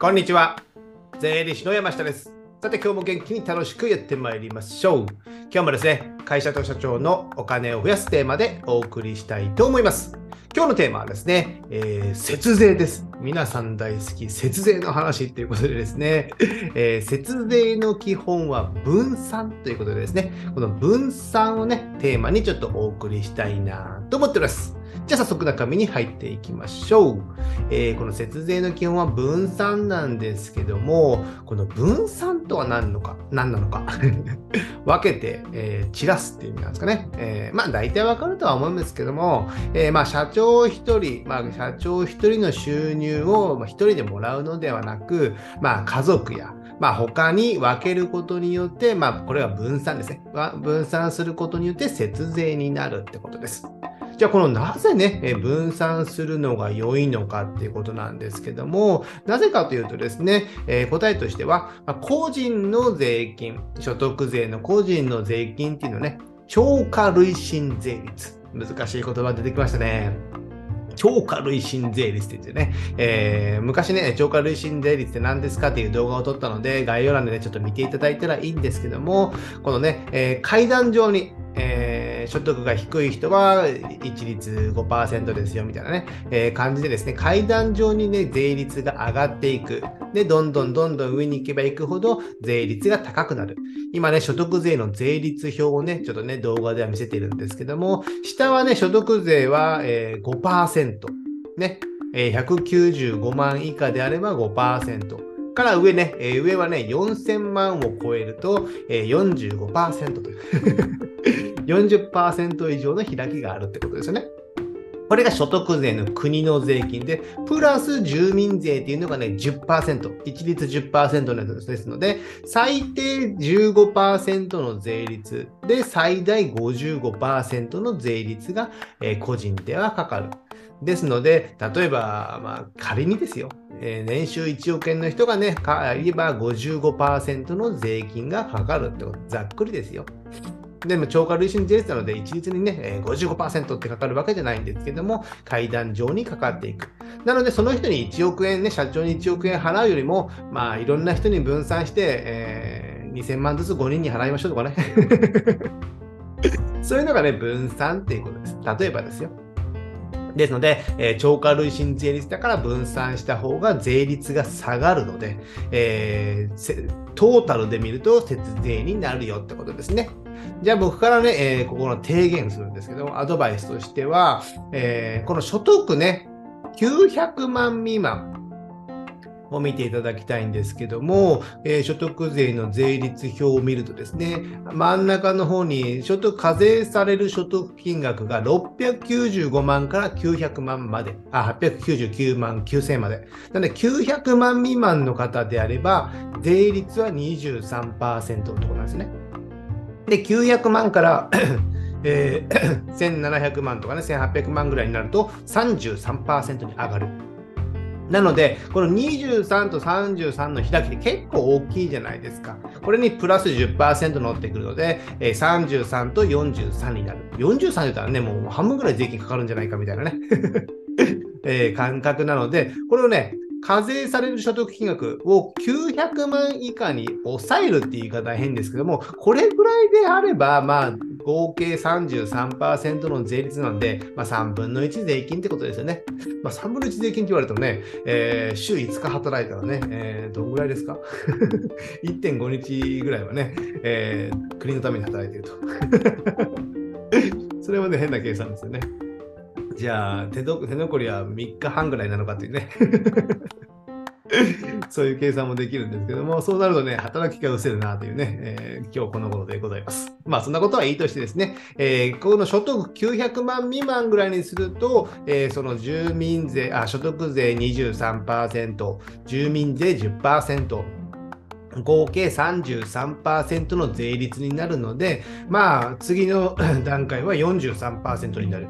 こんにちは。税理士の山下です。さて、今日も元気に楽しくやってまいりましょう。今日もですね、会社と社長のお金を増やすテーマでお送りしたいと思います。今日のテーマはですね、えー節税です。皆さん大好き、節税の話ということでですね、えー節税の基本は分散ということでですね、この分散をね、テーマにちょっとお送りしたいなと思っております。じゃあ早速中身に入っていきましょう。えーこの節税の基本は分散なんですけども、この分散とは何のか、何なのか、分けて、えー散らすっていう意味なんですかね。えーまあ大体わかるとは思うんですけども、えーまあ社長一人、まあ社長一人の収入をまあ一人でもらうのではなく、まあ家族や、まあ他に分けることによって、まあこれは分散ですね。分散することによって節税になるってことです。じゃあこのなぜね、えー分散するのが良いのかっていうことなんですけども、なぜかというとですね、えー答えとしては、まあ個人の税金、所得税の個人の税金っていうのね、超過累進税率。難しい言葉出てきましたね。超過累進税率って言ってね、えー昔ね、超過累進税率って何ですかっていう動画を撮ったので、概要欄でね、ちょっと見ていただいたらいいんですけども、このね、えー階段上に、えー所得が低い人は一律5%ですよみたいなね、えー感じでですね、階段上にね、税率が上がっていく。で、どんどんどんどん上に行けば行くほど税率が高くなる。今ね、所得税の税率表をね、ちょっとね、動画では見せているんですけども、下はね、所得税は、えー5%。ね、えー195万以下であれば5%。から上ね、えー上はね、4000万を超えると、えー45%という。40%以上の開きがあるってことですよね。これが所得税の国の税金で、プラス住民税っていうのがね、10%、一律10%のやつですので、最低15%の税率で、最大55%の税率が、えー個人ではかかる。ですので、例えば、まあ、仮にですよ、えー年収1億円の人がね、かいれば55%の税金がかかるってこと、ざっくりですよ。でも超過累進税率なので、一律にね、55%ってかかるわけじゃないんですけども、階段上にかかっていく。なので、その人に1億円ね、社長に1億円払うよりも、まあ、いろんな人に分散して、えー2000万ずつ5人に払いましょうとかね。そういうのがね、分散っていうことです。例えばですよ。ですので、えー超過累進税率だから分散した方が税率が下がるので、えートータルで見ると節税になるよってことですね。じゃあ僕からね、えーここの提言するんですけども、アドバイスとしては、えーこの所得ね、900万未満を見ていただきたいんですけども、えー所得税の税率表を見るとですね、真ん中の方に所得課税される所得金額が695万から900万まで、あ、899万9000まで。なので900万未満の方であれば、税率は23%のところなんですね。で、900万から えー 1700万とかね、1800万ぐらいになると33%に上がる。なので、この23と33の開きって結構大きいじゃないですか。これにプラス10%乗ってくるので、えー33と43になる。43だったらね、もう半分ぐらい税金かかるんじゃないかみたいなね、えー感覚なので、これをね、課税される所得金額を900万以下に抑えるっていう言い方は変ですけども、これぐらいであれば、まあ、合計33%の税率なんで、まあ、3分の1税金ってことですよね。まあ、3分の1税金って言われてもね、えー週5日働いたらね、えーどのぐらいですか ?1.5 日ぐらいはね、えー国のために働いていると。それはね、変な計算ですよね。じゃあ手ど、手残りは3日半ぐらいなのかっていうね。そういう計算もできるんですけども、そうなるとね、働きが失せるなというね、えー今日この頃でございます。まあ、そんなことはいいとしてですね、えーこの所得900万未満ぐらいにすると、えーその住民税、あ、所得税23%、住民税10%、合計33%の税率になるので、まあ、次の段階は43%になる。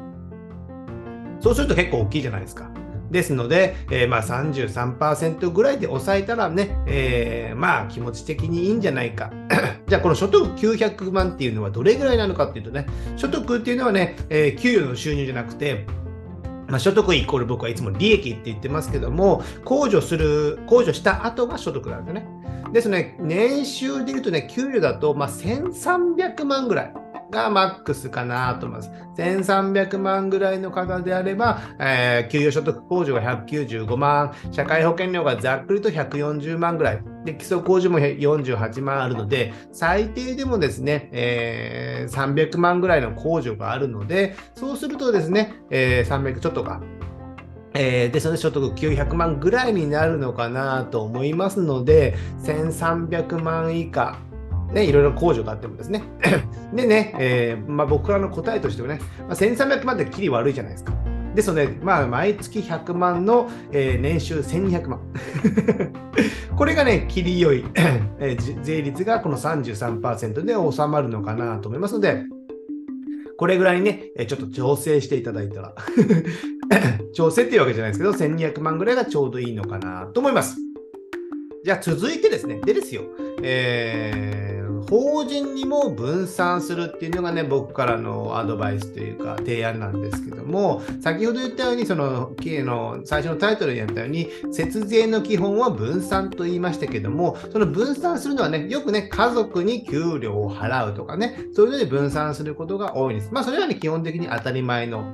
そうすると結構大きいじゃないですか。ですので、えーまあ33%ぐらいで抑えたらね、えーまあ気持ち的にいいんじゃないか。じゃあこの所得900万っていうのはどれぐらいなのかっていうとね、所得っていうのはね、えー給与の収入じゃなくて、まあ、所得イコール僕はいつも利益って言ってますけども、控除する、控除した後が所得なんですね。ですね、年収で言うとね、給与だと、まあ、1300万ぐらい。がマックスかなと思います。1300万ぐらいの方であれば、えー、給与所得控除が195万、社会保険料がざっくりと140万ぐらい、で基礎控除も48万あるので、最低でもですね、えー、300万ぐらいの控除があるので、そうするとですね、えー、300ちょっとか、えー、で、その所得900万ぐらいになるのかなと思いますので、1300万以下ね、いろいろ控除があってもですね。でね、えー、まあ、僕らの答えとしてはね、まあ、1300万ってきり悪いじゃないですか。ですので、まあ、毎月100万の、えー、年収1200万。これがね、切り良い、えー、税率がこの33%で収まるのかなと思いますので、これぐらいね、ちょっと調整していただいたら 調整っていうわけじゃないですけど、1200万ぐらいがちょうどいいのかなと思います。じゃあ続いてですね、でですよ、えー法人にも分散するっていうのがね、僕からのアドバイスというか提案なんですけども、先ほど言ったように、その、の最初のタイトルでやったように、節税の基本は分散と言いましたけども、その分散するのはね、よくね、家族に給料を払うとかね、そういうので分散することが多いんです。まあ、それはね、基本的に当たり前の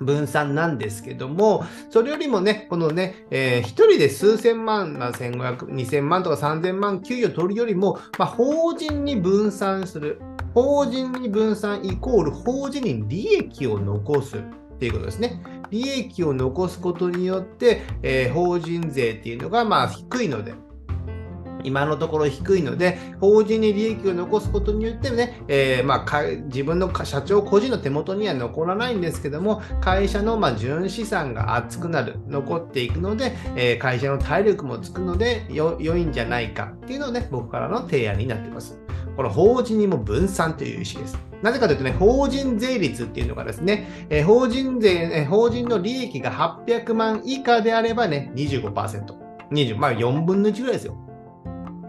分散なんですけども、それよりもね、このね、えー、1人で数千万、まあ、1500、2000万とか3000万給与取るよりも、まあ、法人に分散する。法人に分散イコール法人に利益を残すっていうことですね。利益を残すことによって、えー、法人税っていうのがまあ低いので、今のところ低いので、法人に利益を残すことによってね、えー、まあ、自分の社長個人の手元には残らないんですけども、会社のま純資産が厚くなる、残っていくので、えー、会社の体力もつくので良いんじゃないかっていうのをね、僕からの提案になってます。この法人にも分散という意思です。なぜかというとね、法人税率っていうのがですね、えー、法人税、えー、法人の利益が800万以下であればね、25%。20、まあ4分の1ぐらいですよ。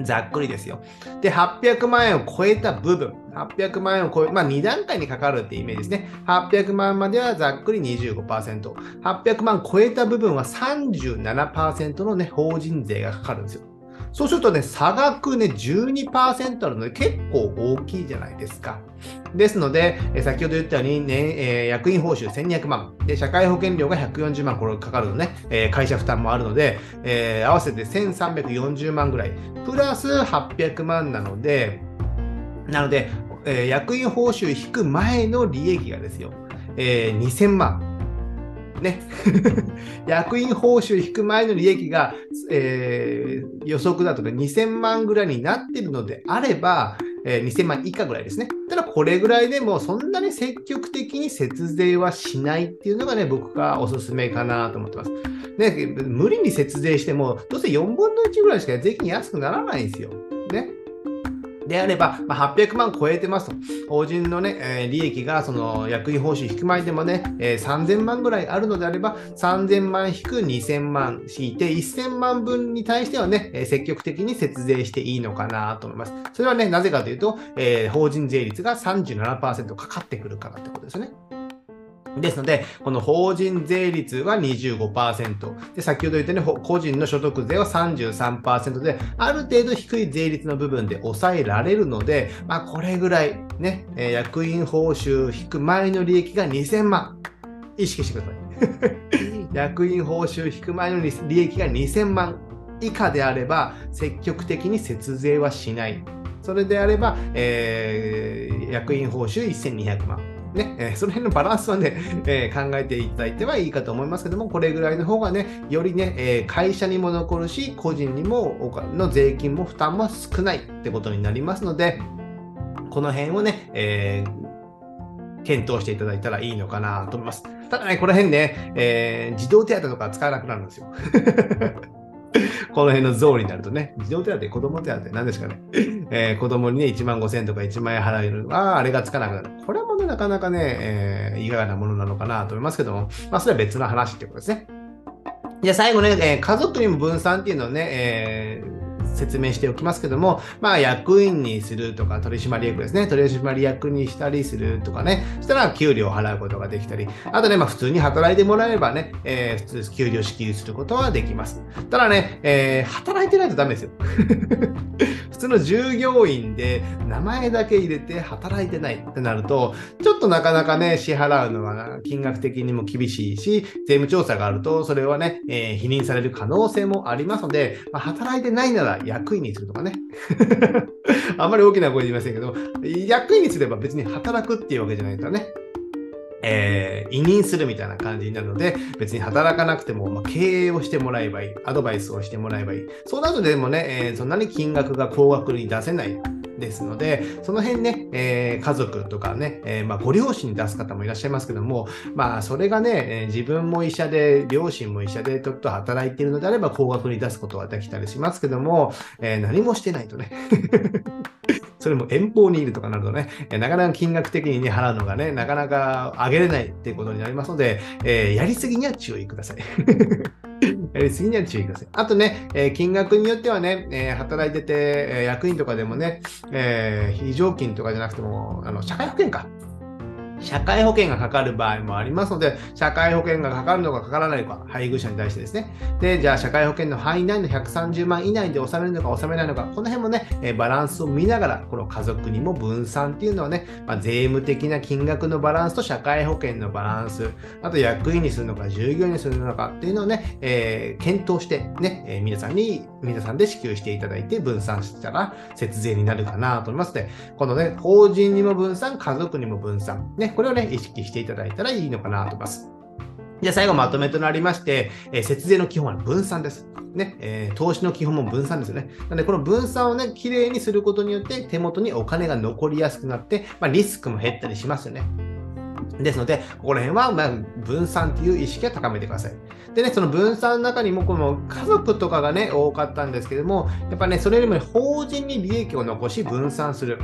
ざっくりですよ。で、800万円を超えた部分、800万円を超え、まあ2段階にかかるってイメージですね。800万まではざっくり25%。800万超えた部分は37%のね、法人税がかかるんですよ。そうするとね、差額ね、12%あるので結構大きいじゃないですか。ですので、え先ほど言ったように、ねえ、役員報酬1200万。で、社会保険料が140万。これかかるのね、え、会社負担もあるので、えー、合わせて1340万ぐらい、プラス800万なので、なので、え役員報酬引く前の利益がですよ、え2000万。ね、役員報酬引く前の利益が、えー、予測だとか2000万ぐらいになっているのであれば、えー、2000万以下ぐらいですね。ただこれぐらいでもそんなに積極的に節税はしないっていうのがね、僕がおすすめかなと思ってます。ね、無理に節税しても、どうせ4分の1ぐらいしか税金安くならないんですよ。であれば、まあ、800万超えてますと。法人のね、えー、利益がその役員報酬引く前でもね、えー、3000万ぐらいあるのであれば、3000万引く2000万引いて、1000万分に対してはね、えー、積極的に節税していいのかなと思います。それはね、なぜかというと、えー、法人税率が37%かかってくるからってことですね。ですので、この法人税率は25%。で、先ほど言ったように、個人の所得税は33%で、ある程度低い税率の部分で抑えられるので、まあ、これぐらい、ね、え役員報酬引く前の利益が2000万。意識してください。役員報酬引く前の利益が2000万以下であれば、積極的に節税はしない。それであれば、えー、役員報酬1200万。ね、えー、その辺のバランスはね、えー、考えていただいてはいいかと思いますけども、これぐらいの方がね、よりね、えー、会社にも残るし、個人にもの税金も負担も少ないってことになりますので、この辺をね、え検討していただいたらいいのかなと思います。ただね、この辺ね、え児童手当とか使わなくなるんですよ。この辺のゾーンになるとね、児童手当、子供手当、何ですかね、えー、子供にね、1万5千とか1万円払えるのは、あれがつかなくなる。これもね、なかなかね、えー、いかがなものなのかなと思いますけども、まあ、それは別の話ってことですね。じゃあ最後ね、えー、家族にも分散っていうのをね、えー説明しておきますけども、まあ、役員にするとか、取締役ですね、取締役にしたりするとかね、したら給料を払うことができたり、あとね、まあ、普通に働いてもらえればね、えー、普通給料支給することはできます。ただね、えー、働いてないとダメですよ。普通の従業員で名前だけ入れて働いてないってなると、ちょっとなかなかね、支払うのは金額的にも厳しいし、税務調査があると、それはね、えー、否認される可能性もありますので、まあ、働いてないなら役員にするとかね。あんまり大きな声で言いませんけど、役員にすれば別に働くっていうわけじゃないからね。えー、委任するみたいな感じになるので、別に働かなくても、まあ、経営をしてもらえばいい、アドバイスをしてもらえばいい。そうなるとでもね、えー、そんなに金額が高額に出せないですので、その辺ね、えー、家族とかね、えー、まあ、ご両親に出す方もいらっしゃいますけども、まあ、それがね、え自分も医者で、両親も医者でちょっと働いているのであれば、高額に出すことはできたりしますけども、え何もしてないとね それも遠方にいるとかなるとね、なかなか金額的に、ね、払うのがね、なかなか上げれないっていうことになりますので、えー、やりすぎには注意ください。やりすぎには注意ください。あとね、えー、金額によってはね、えー、働いてて、えー、役員とかでもね、え非常勤とかじゃなくても、あの社会保険か。社会保険がかかる場合もありますので、社会保険がかかるのかかからないのか、配偶者に対してですね。で、じゃあ社会保険の範囲内の130万以内で納めるのか納めないのか、この辺もね、えバランスを見ながら、この家族にも分散っていうのはね、まあ、税務的な金額のバランスと社会保険のバランス、あと役員にするのか、従業員にするのかっていうのをね、えー、検討してね、え、皆さんに、皆さんで支給していただいて分散したら節税になるかなと思いますので、このね、法人にも分散、家族にも分散、ね、これをね、意識していただいたらいいのかなと思います。じゃあ最後まとめとなりまして、えー、節税の基本は分散です。ね、えー、投資の基本も分散ですよね。なので、この分散をね、きれいにすることによって手元にお金が残りやすくなって、まあ、リスクも減ったりしますよね。ですので、ここら辺はま分散という意識を高めてください。でね、その分散の中にも、この家族とかがね、多かったんですけども、やっぱね、それよりも法人に利益を残し分散する。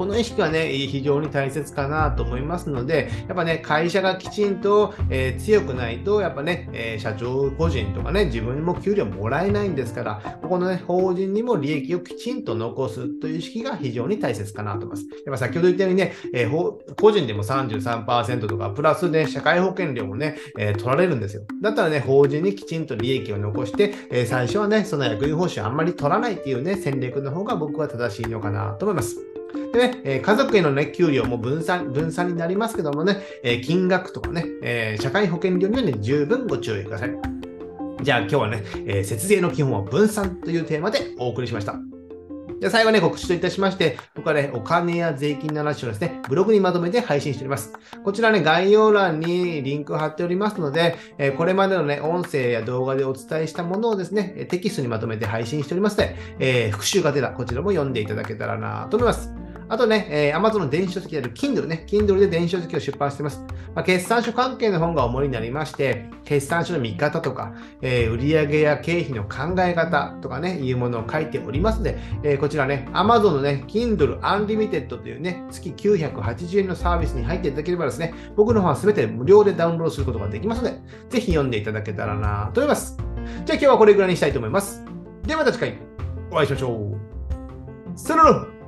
この意識はね、非常に大切かなと思いますので、やっぱね、会社がきちんと、えー、強くないと、やっぱね、えー、社長個人とかね、自分も給料もらえないんですから、ここのね、法人にも利益をきちんと残すという意識が非常に大切かなと思います。やっぱ先ほど言ったようにね、えー、個人でも33%とか、プラスね、社会保険料もね、え取られるんですよ。だったらね、法人にきちんと利益を残して、え最初はね、その役員報酬あんまり取らないっていうね、戦略の方が僕は正しいのかなと思います。でね、え、家族へのね、給料も分散、分散になりますけどもね、え、金額とかね、え、社会保険料にはね、十分ご注意ください。じゃあ今日はね、え節税の基本は分散というテーマでお送りしました。じゃあ最後ね、告知といたしまして、僕はね、お金や税金の話をですね、ブログにまとめて配信しております。こちらね、概要欄にリンクを貼っておりますので、えこれまでのね、音声や動画でお伝えしたものをですね、テキストにまとめて配信しておりますので、えー、復習が出た、こちらも読んでいただけたらなと思います。あとね、えー、Amazon の電子書籍である Kindle ね、Kindle で電子書籍を出版しています。まあ、決算書関係の本が主になりまして、決算書の見方とか、えー、売上や経費の考え方とかね、いうものを書いておりますので、えー、こちらね、Amazon のね、Kindle Unlimited というね、月980円のサービスに入っていただければですね、僕の方は全て無料でダウンロードすることができますので、ぜひ読んでいただけたらなと思います。じゃあ今日はこれぐらいにしたいと思います。ではまた次回お会いしましょう。さよなら